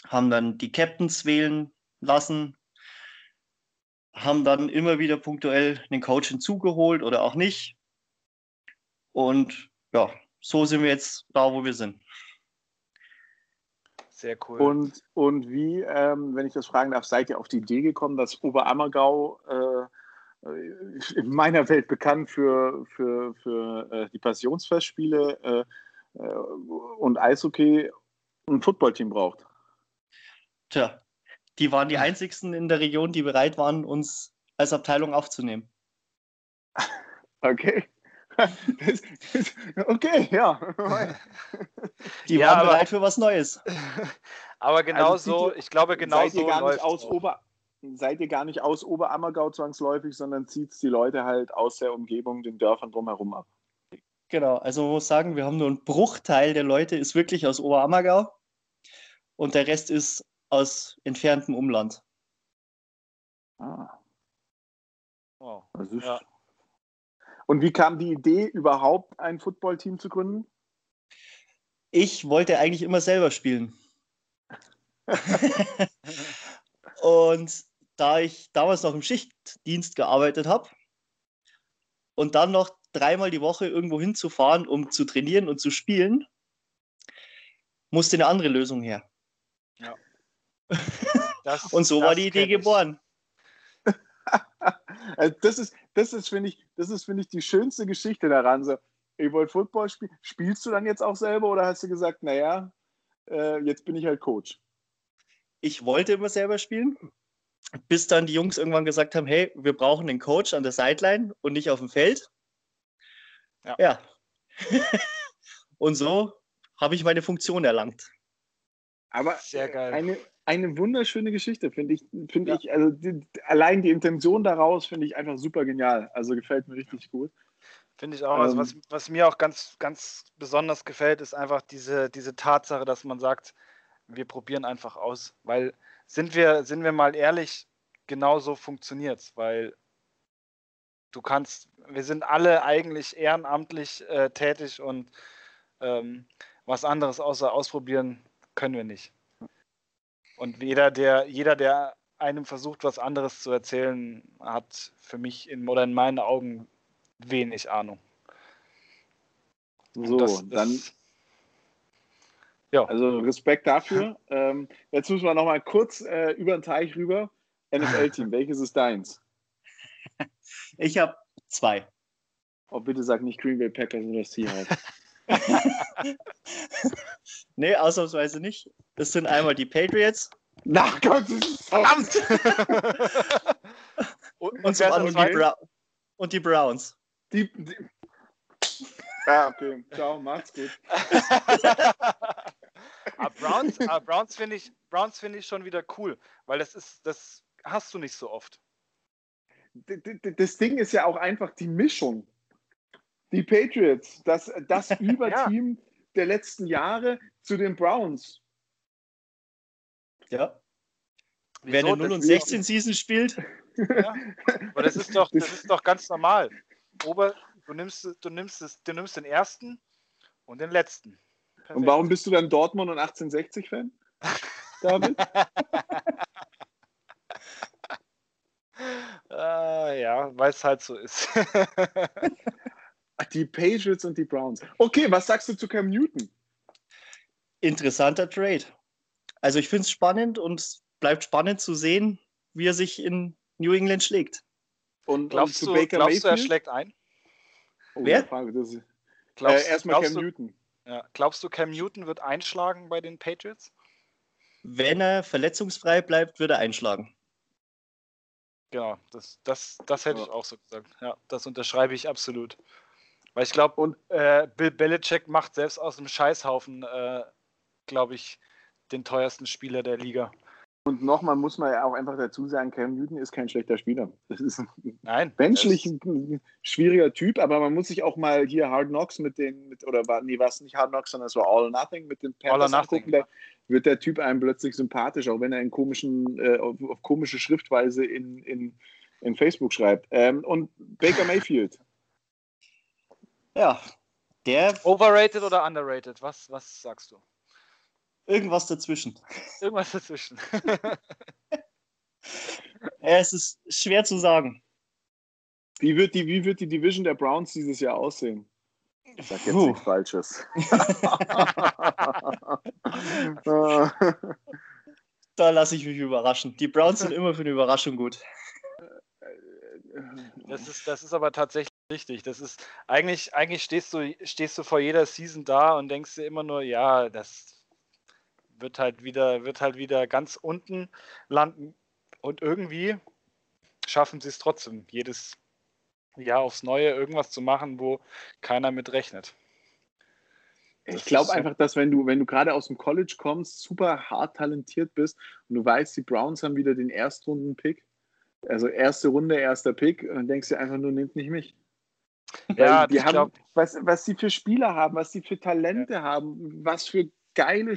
haben dann die Captains wählen lassen, haben dann immer wieder punktuell einen Coach hinzugeholt oder auch nicht und ja, so sind wir jetzt da, wo wir sind. Sehr cool. Und, und wie, ähm, wenn ich das fragen darf, seid ihr auf die Idee gekommen, dass Oberammergau äh, in meiner Welt bekannt für, für, für äh, die Passionsfestspiele äh, äh und Eishockey ein Footballteam braucht? Tja, die waren die einzigsten in der Region, die bereit waren, uns als Abteilung aufzunehmen. *laughs* Okay *laughs* okay, ja. *laughs* Die ja, waren aber, bereit für was Neues. Aber genau also, so, ich glaube, genau seid so ihr gar nicht aus Ober, Seid ihr gar nicht aus Oberammergau zwangsläufig, sondern zieht es die Leute halt aus der Umgebung, den Dörfern drumherum ab? Genau, also man muss sagen, wir haben nur einen Bruchteil der Leute ist wirklich aus Oberammergau und der Rest ist aus entferntem Umland. Ah. Wow. Das ist ja. Und wie kam die Idee, überhaupt ein Footballteam zu gründen? Ich wollte eigentlich immer selber spielen. *laughs* und da ich damals noch im Schichtdienst gearbeitet habe und dann noch dreimal die Woche irgendwo hinzufahren, um zu trainieren und zu spielen, musste eine andere Lösung her. Ja. *laughs* Das, und so war die Idee geboren. Also *laughs* das ist, das ist, finde ich, das ist, finde ich, die schönste Geschichte daran. So, ihr wollt Football spielen. Spielst du dann jetzt auch selber oder hast du gesagt, naja, äh, jetzt bin ich halt Coach? Ich wollte immer selber spielen, bis dann die Jungs irgendwann gesagt haben, hey, wir brauchen einen Coach an der Sideline und nicht auf dem Feld. Ja. ja. *laughs* Und so habe ich meine Funktion erlangt. Aber Sehr geil. Eine, eine wunderschöne Geschichte, finde ich. Find ja. ich also die, allein die Intention daraus finde ich einfach super genial. Also gefällt mir richtig gut. Finde ich auch. Also ähm, was, was mir auch ganz, ganz besonders gefällt, ist einfach diese, diese Tatsache, dass man sagt, wir probieren einfach aus. Weil sind wir, sind wir mal ehrlich, genau so funktioniert es, weil du kannst, wir sind alle eigentlich ehrenamtlich äh, tätig und ähm, was anderes außer ausprobieren können wir nicht. Und jeder, der, jeder, der einem versucht, was anderes zu erzählen, hat für mich in, oder in meinen Augen wenig Ahnung. So, das, das, dann. Ja. Also Respekt dafür. *laughs* ähm, jetzt müssen wir noch mal kurz äh, über den Teich rüber. NFL-Team, *laughs* welches ist deins? Ich habe zwei. Oh, bitte sag nicht Green Bay Packers oder Seahawks. *laughs* nee, ausnahmsweise nicht. Das sind einmal die Patriots. Na Gott, verdammt! *laughs* und, und, und, die Bra und, die Browns. Die, die ja, okay. Ciao, macht's gut. *laughs* ah, Browns, ah, Browns finde ich, find ich schon wieder cool, weil das ist, das hast du nicht so oft. Das Ding ist ja auch einfach die Mischung. Die Patriots, das, das *laughs* Überteam ja. der letzten Jahre zu den Browns. Ja. Wer eine 0 und 16 Season spielt. Ja. Aber das ist doch, das ist doch ganz normal. Ober, du nimmst, du nimmst, es, du nimmst den ersten und den letzten. Perfekt. Und warum bist du dann Dortmund und 1860-Fan, *laughs* David? äh, ja, weil es halt so ist. die Patriots und die Browns. Okay, was sagst du zu Cam Newton? Interessanter Trade. Also ich finde es spannend und bleibt spannend zu sehen, wie er sich in New England schlägt. Und glaubst, und du, glaubst du, er schlägt ein? Oh, Wer? Frage, das glaubst, äh, erstmal Cam du, Newton. Ja, glaubst du, Cam Newton wird einschlagen bei den Patriots? Wenn er verletzungsfrei bleibt, wird er einschlagen. Genau, das, das, das hätte ja. ich auch so gesagt. Ja, das unterschreibe ich absolut. Weil ich glaube, äh, Bill Belichick macht selbst aus dem Scheißhaufen, äh, glaube ich, den teuersten Spieler der Liga. Und nochmal muss man ja auch einfach dazu sagen, Cam Newton ist kein schlechter Spieler. Das ist Nein, menschlich ein schwieriger Typ, aber man muss sich auch mal hier Hard Knocks mit den, mit, oder war, nee, war es nicht Hard Knocks, sondern es war All or Nothing mit den Panthers Nothing. Da wird der Typ einem plötzlich sympathisch, auch wenn er in komischen, äh, auf, auf, komische Schriftweise in, in, in Facebook schreibt. Ähm, und Baker Mayfield. Ja, der. Overrated oder underrated? Was, was sagst du? Irgendwas dazwischen. Irgendwas dazwischen. *laughs* ja, es ist schwer zu sagen. Wie wird, die, wie wird die Division der Browns dieses Jahr aussehen? Ich sag jetzt Puh. nichts Falsches. *laughs* da lasse ich mich überraschen. Die Browns sind immer für eine Überraschung gut. Das ist, das ist aber tatsächlich richtig. Das ist eigentlich, eigentlich stehst du, stehst du vor jeder Season da und denkst dir immer nur, ja, das wird halt wieder, wird halt wieder ganz unten landen. Und irgendwie schaffen sie es trotzdem, jedes Jahr aufs Neue irgendwas zu machen, wo keiner mit rechnet. Das ich glaube einfach, dass wenn du, wenn du gerade aus dem College kommst, super hart talentiert bist und du weißt, die Browns haben wieder den Erstrunden-Pick, also erste Runde, erster Pick, und dann denkst du einfach nur, nimmt nicht mich. Ja, die haben, glaub... was, was sie für Spieler haben, was sie für Talente ja. haben, was für geile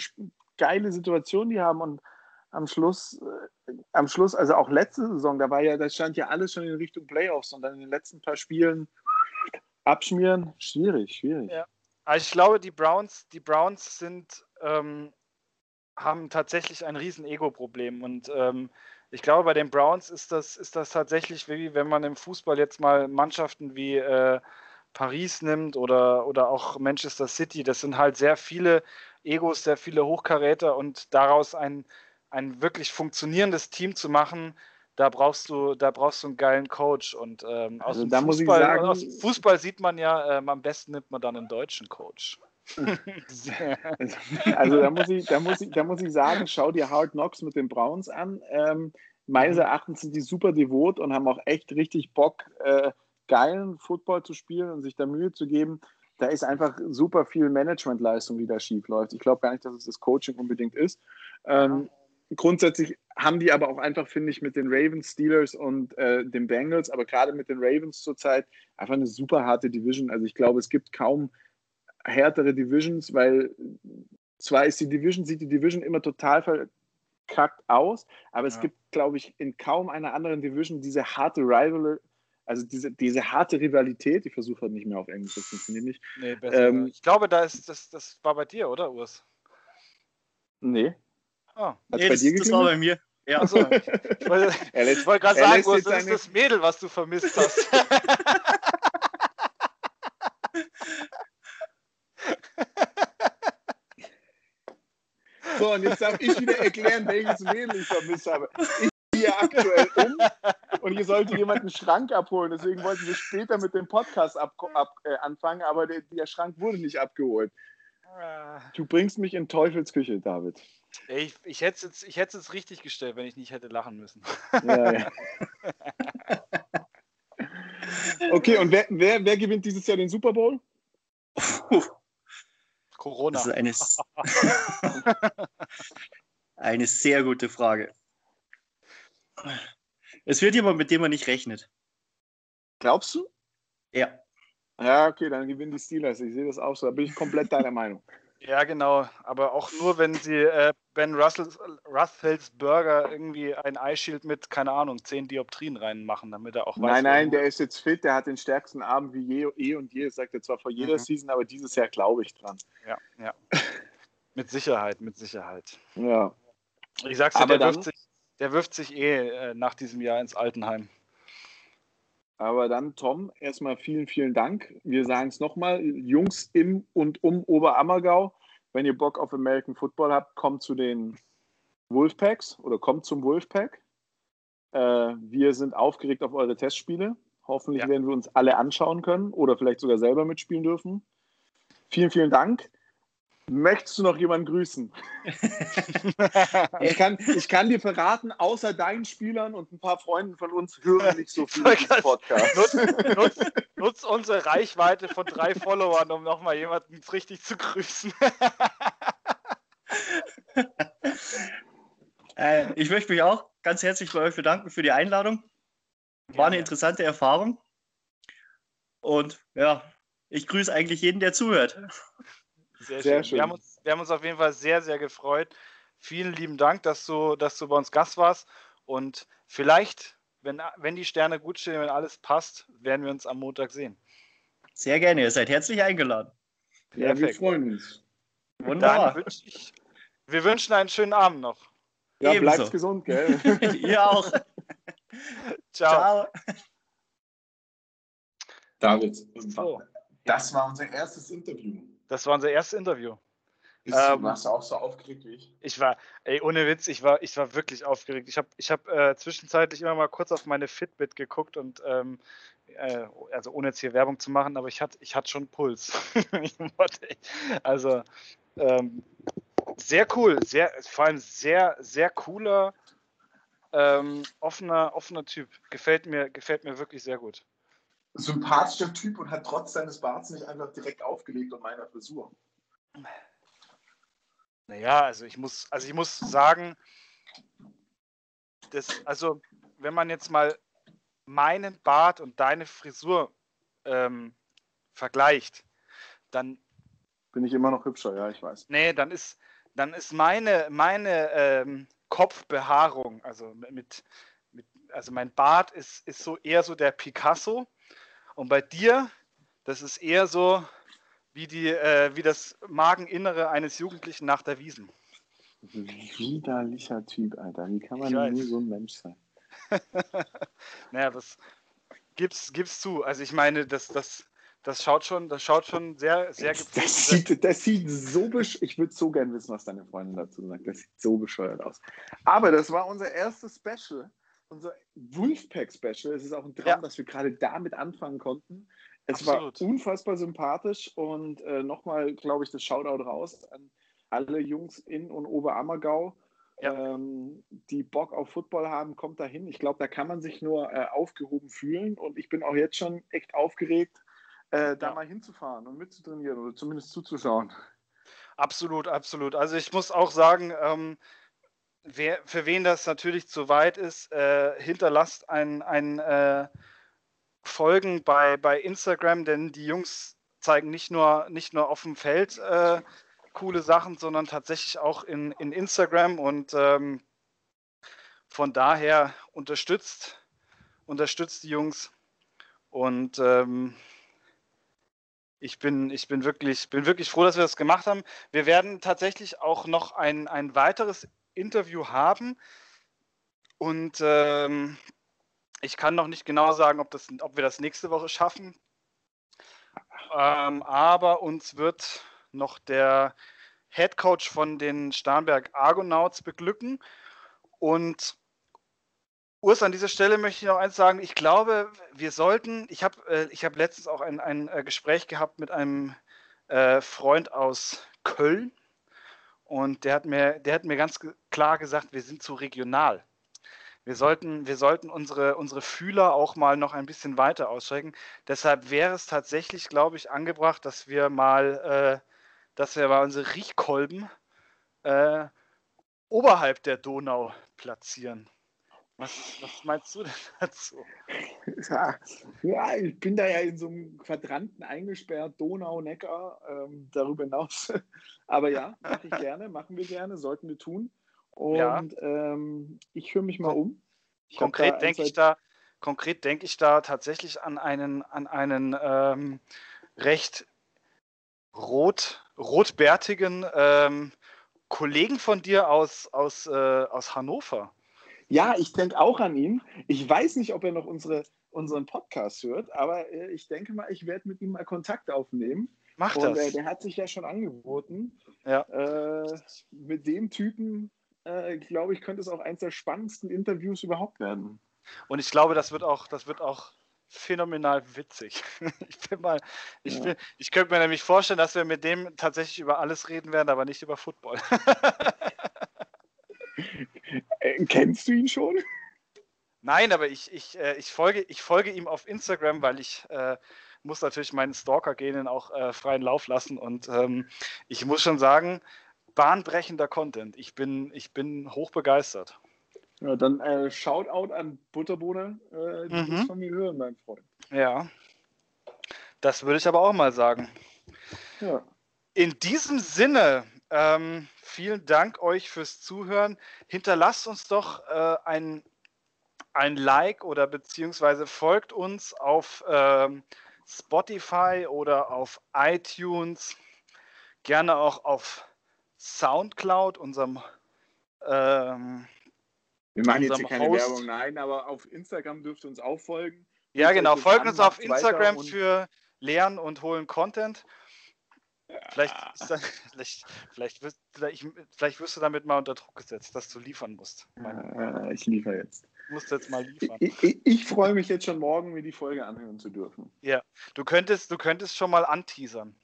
geile Situation die haben und am Schluss, äh, am Schluss, also auch letzte Saison, da war ja, das stand ja alles schon in Richtung Playoffs und dann in den letzten paar Spielen abschmieren, schwierig, schwierig. Ja. Also ich glaube, die Browns, die Browns sind, ähm, haben tatsächlich ein riesen Ego-Problem und ähm, ich glaube, bei den Browns ist das, ist das tatsächlich wie wenn man im Fußball jetzt mal Mannschaften wie äh, Paris nimmt oder, oder auch Manchester City. Das sind halt sehr viele Egos, sehr viele Hochkaräter und daraus ein, ein wirklich funktionierendes Team zu machen, da brauchst du, da brauchst du einen geilen Coach. Und ähm, aus, also dem Fußball, sagen, aus dem Fußball sieht man ja, ähm, am besten nimmt man dann einen deutschen Coach. *laughs* also da muss, ich, da, muss ich, da muss ich sagen, schau dir Hard Knocks mit den Browns an. Ähm, meines mhm. Erachtens sind die super devot und haben auch echt richtig Bock, äh, geilen Football zu spielen und sich da Mühe zu geben. Da ist einfach super viel Managementleistung, die da schief läuft. Ich glaube gar nicht, dass es das Coaching unbedingt ist. Ähm, grundsätzlich haben die aber auch einfach, finde ich, mit den Ravens, Steelers und äh, den Bengals, aber gerade mit den Ravens zurzeit einfach eine super harte Division. Also ich glaube, es gibt kaum härtere Divisions, weil zwar ist die Division, sieht die Division immer total verkackt aus, aber es ja. gibt, glaube ich, in kaum einer anderen Division diese harte Rivalry, also diese, diese harte Rivalität, ich versuche halt nicht mehr auf Englisch, das funktioniert nicht. Nee, besser. Ähm, ich glaube, da ist, das, das war bei dir, oder, Urs? Nee. Oh. Nee, das, das, war bei mir. Ja. Also, *laughs* ich wollte, wollte gerade sagen, Urs, das ist das Mädel, was du vermisst hast. *laughs* So, und jetzt darf ich wieder erklären, welches Mädel ich vermisst habe. Ich hier aktuell um *laughs* und hier sollte jemand einen Schrank abholen. Deswegen wollten wir später mit dem Podcast ab, ab, äh, anfangen, aber der, der, Schrank wurde nicht abgeholt. Du bringst mich in Teufels Küche, David. Ich, ich hätte es jetzt, jetzt richtig gestellt, wenn ich nicht hätte lachen müssen. Ja, ja. okay, und wer, wer, wer gewinnt dieses Jahr den Super Bowl? Corona. Das ist eine, *laughs* eine sehr gute Frage. Es wird jemand, mit dem man nicht rechnet. Glaubst du? Ja. Ja, okay, dann gewinnen die Steelers. Ich sehe das auch so. Da bin ich komplett deiner Meinung. *laughs* Ja, genau. Aber auch nur, wenn sie äh, Ben Russells, Russels Burger irgendwie ein Eyeshield mit, keine Ahnung, 10 Dioptrien reinmachen, damit er auch weiß. Nein, nein, der ist jetzt fit. Der hat den stärksten Abend wie je, eh und je. Das sagt er zwar vor jeder mhm. Season, aber dieses Jahr glaube ich dran. Ja, ja. *laughs* mit Sicherheit, mit Sicherheit. Ja. Ich sag's dir, der, wirft sich, der wirft sich eh äh, nach diesem Jahr ins Altenheim. Aber dann, Tom, erstmal vielen, vielen Dank. Wir sagen es nochmal, Jungs im und um Oberammergau, wenn ihr Bock auf American Football habt, kommt zu den Wolfpacks oder kommt zum Wolfpack. Äh, wir sind aufgeregt auf eure Testspiele. Hoffentlich ja. werden wir uns alle anschauen können oder vielleicht sogar selber mitspielen dürfen. Vielen, vielen Dank. Möchtest du noch jemanden grüßen? *laughs* ich, kann, ich kann dir verraten, außer deinen Spielern und ein paar Freunden von uns hören nicht so viel Podcast. Nutz, nutz, nutz, unsere Reichweite von drei Followern, um nochmal jemanden richtig zu grüßen. *laughs* äh, ich möchte mich auch ganz herzlich bei euch bedanken für die Einladung. War eine interessante Erfahrung. Und ja, ich grüße eigentlich jeden, der zuhört. Sehr, sehr schön. schön. Wir, haben uns, wir haben uns auf jeden Fall sehr, sehr gefreut. Vielen lieben Dank, dass du, dass du bei uns Gast warst. Und vielleicht, wenn, wenn die Sterne gut stehen, wenn alles passt, werden wir uns am Montag sehen. Sehr gerne, ihr seid herzlich eingeladen. Ja, Perfekt. wir freuen uns. Wunderbar. Wünsch ich, wir wünschen einen schönen Abend noch. Ja, Ebenso. bleibt gesund, gell? *laughs* *laughs* ihr auch. Ciao. Ciao. David, so. das war unser erstes Interview. Das war unser erstes Interview. Ähm, warst du auch so aufgeregt wie ich? Ich war, ey, ohne Witz, ich war, ich war wirklich aufgeregt. Ich habe ich hab, äh, zwischenzeitlich immer mal kurz auf meine Fitbit geguckt und, ähm, äh, also ohne jetzt hier Werbung zu machen, aber ich hatte ich hatte schon Puls. *laughs* also, ähm, sehr cool, sehr, vor allem sehr, sehr cooler, ähm, offener, offener Typ. Gefällt mir, gefällt mir wirklich sehr gut sympathischer Typ und hat trotz seines Barts nicht einfach direkt aufgelegt und meiner Frisur. Naja, also ich muss, also ich muss sagen, das, also wenn man jetzt mal meinen Bart und deine Frisur ähm, vergleicht, dann bin ich immer noch hübscher, ja, ich weiß. Nee, dann ist, dann ist meine, meine ähm, Kopfbehaarung, also mit, mit, also mein Bart ist, ist so eher so der Picasso und bei dir, das ist eher so wie, die, äh, wie das Mageninnere eines Jugendlichen nach der Wiesen. Widerlicher Typ, Alter. Wie kann man nur so ein Mensch sein? *laughs* naja, das gibt's, gibt's zu. Also ich meine, das, das, das schaut schon, das schaut schon sehr, sehr das, das sieht, das sieht so bescheuert. Ich würde so gern wissen, was deine Freundin dazu sagt. Das sieht so bescheuert aus. Aber das war unser erstes Special unser Wolfpack-Special. Es ist auch ein Traum, ja. dass wir gerade damit anfangen konnten. Es Absolut. war unfassbar sympathisch und äh, nochmal, glaube ich, das Shoutout raus an alle Jungs in und Oberammergau, ja. ähm, die Bock auf Football haben, kommt dahin. Ich glaube, da kann man sich nur äh, aufgehoben fühlen und ich bin auch jetzt schon echt aufgeregt, äh, da ja. mal hinzufahren und mitzutrainieren oder zumindest zuzuschauen. Absolut, absolut. Also ich muss auch sagen, ähm, wer, für wen das natürlich zu weit ist, äh, hinterlasst ein, ein äh, Folgen bei, bei Instagram, denn die Jungs zeigen nicht nur, nicht nur auf dem Feld äh, coole Sachen, sondern tatsächlich auch in, in Instagram und ähm, von daher unterstützt, unterstützt die Jungs und ähm, ich bin, ich bin wirklich, bin wirklich froh, dass wir das gemacht haben. Wir werden tatsächlich auch noch ein, ein weiteres Interview haben. Und ähm, ich kann noch nicht genau sagen, ob, das, ob wir das nächste Woche schaffen. Ähm, aber uns wird noch der Head Coach von den Starnberg Argonauts beglücken. Und Urs, an dieser Stelle möchte ich noch eins sagen. Ich glaube, wir sollten, ich habe äh, hab letztens auch ein, ein äh, Gespräch gehabt mit einem äh, Freund aus Köln und der hat, mir, der hat mir ganz klar gesagt, wir sind zu regional. Wir sollten, wir sollten unsere, unsere Fühler auch mal noch ein bisschen weiter ausstrecken. Deshalb wäre es tatsächlich, glaube ich, angebracht, dass wir mal, äh, dass wir mal unsere Riechkolben äh, oberhalb der Donau platzieren. Was, was, meinst du denn dazu? Ja, ich bin da ja in so einem Quadranten eingesperrt, Donau, Neckar, ähm, darüber hinaus. *laughs* Aber ja, mache ich gerne, machen wir gerne, sollten wir tun. Und ja. ähm, ich höre mich mal um. Ich konkret denke ich da, konkret denke ich da tatsächlich an einen, an einen ähm, recht rot, rotbärtigen ähm, Kollegen von dir aus, aus, äh, aus Hannover. Ja, ich denke auch an ihn. Ich weiß nicht, ob er noch unsere, unseren Podcast hört, aber äh, ich denke mal, ich werde mit ihm mal Kontakt aufnehmen. Mach Und, das. Äh, der hat sich ja schon angeboten. Ja. Äh, mit dem Typen, äh, glaube ich, könnte es auch eines der spannendsten Interviews überhaupt werden. Und ich glaube, das wird auch, das wird auch phänomenal witzig. *laughs* ich bin mal, ich, ja. bin, ich könnte mir nämlich vorstellen, dass wir mit dem tatsächlich über alles reden werden, aber nicht über Football. *laughs* Äh, kennst du ihn schon? Nein, aber ich, ich, äh, ich, folge, ich folge ihm auf Instagram, weil ich äh, muss natürlich meinen Stalker-Genen auch äh, freien Lauf lassen. Und ähm, ich muss schon sagen, bahnbrechender Content. Ich bin, ich bin hochbegeistert. Ja, dann äh, Shoutout an Butterbohne, äh, die mhm. von mir hören, mein Freund. Ja, das würde ich aber auch mal sagen. Ja. In diesem Sinne, ähm, vielen Dank euch fürs Zuhören. Hinterlasst uns doch äh, ein, ein Like oder beziehungsweise folgt uns auf ähm, Spotify oder auf iTunes. Gerne auch auf Soundcloud, unserem. Ähm, Wir machen jetzt hier keine Host. Werbung, nein, aber auf Instagram dürft ihr uns auch folgen. Ja, genau. Folgt uns auf Instagram für Lernen und holen Content. Vielleicht, dann, *laughs* vielleicht, vielleicht, wirst, vielleicht, vielleicht, wirst du damit mal unter Druck gesetzt, dass du liefern musst. Äh, ich liefere jetzt. Du musst jetzt mal liefern. Ich, ich, ich, freue mich jetzt schon morgen, mir die Folge anhören zu dürfen. Ja, du könntest, du könntest schon mal anteasern.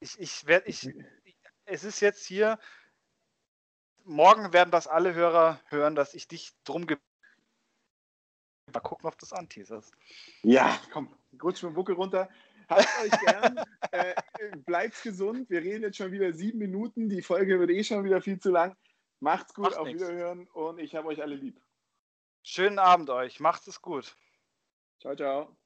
Ich, ich werde, ich, es ist jetzt hier, morgen werden das alle Hörer hören, dass ich dich drum ge Mal gucken, ob du es anteaserst. Ja, komm, rutsch mit dem Buckel runter. Habt euch gern. *laughs* äh, bleibt's gesund. Wir reden jetzt schon wieder sieben Minuten. Die Folge wird eh schon wieder viel zu lang. Macht's gut, Macht auf nix. Wiederhören und ich habe euch alle lieb. Schönen Abend euch. Macht's es gut. Ciao, ciao.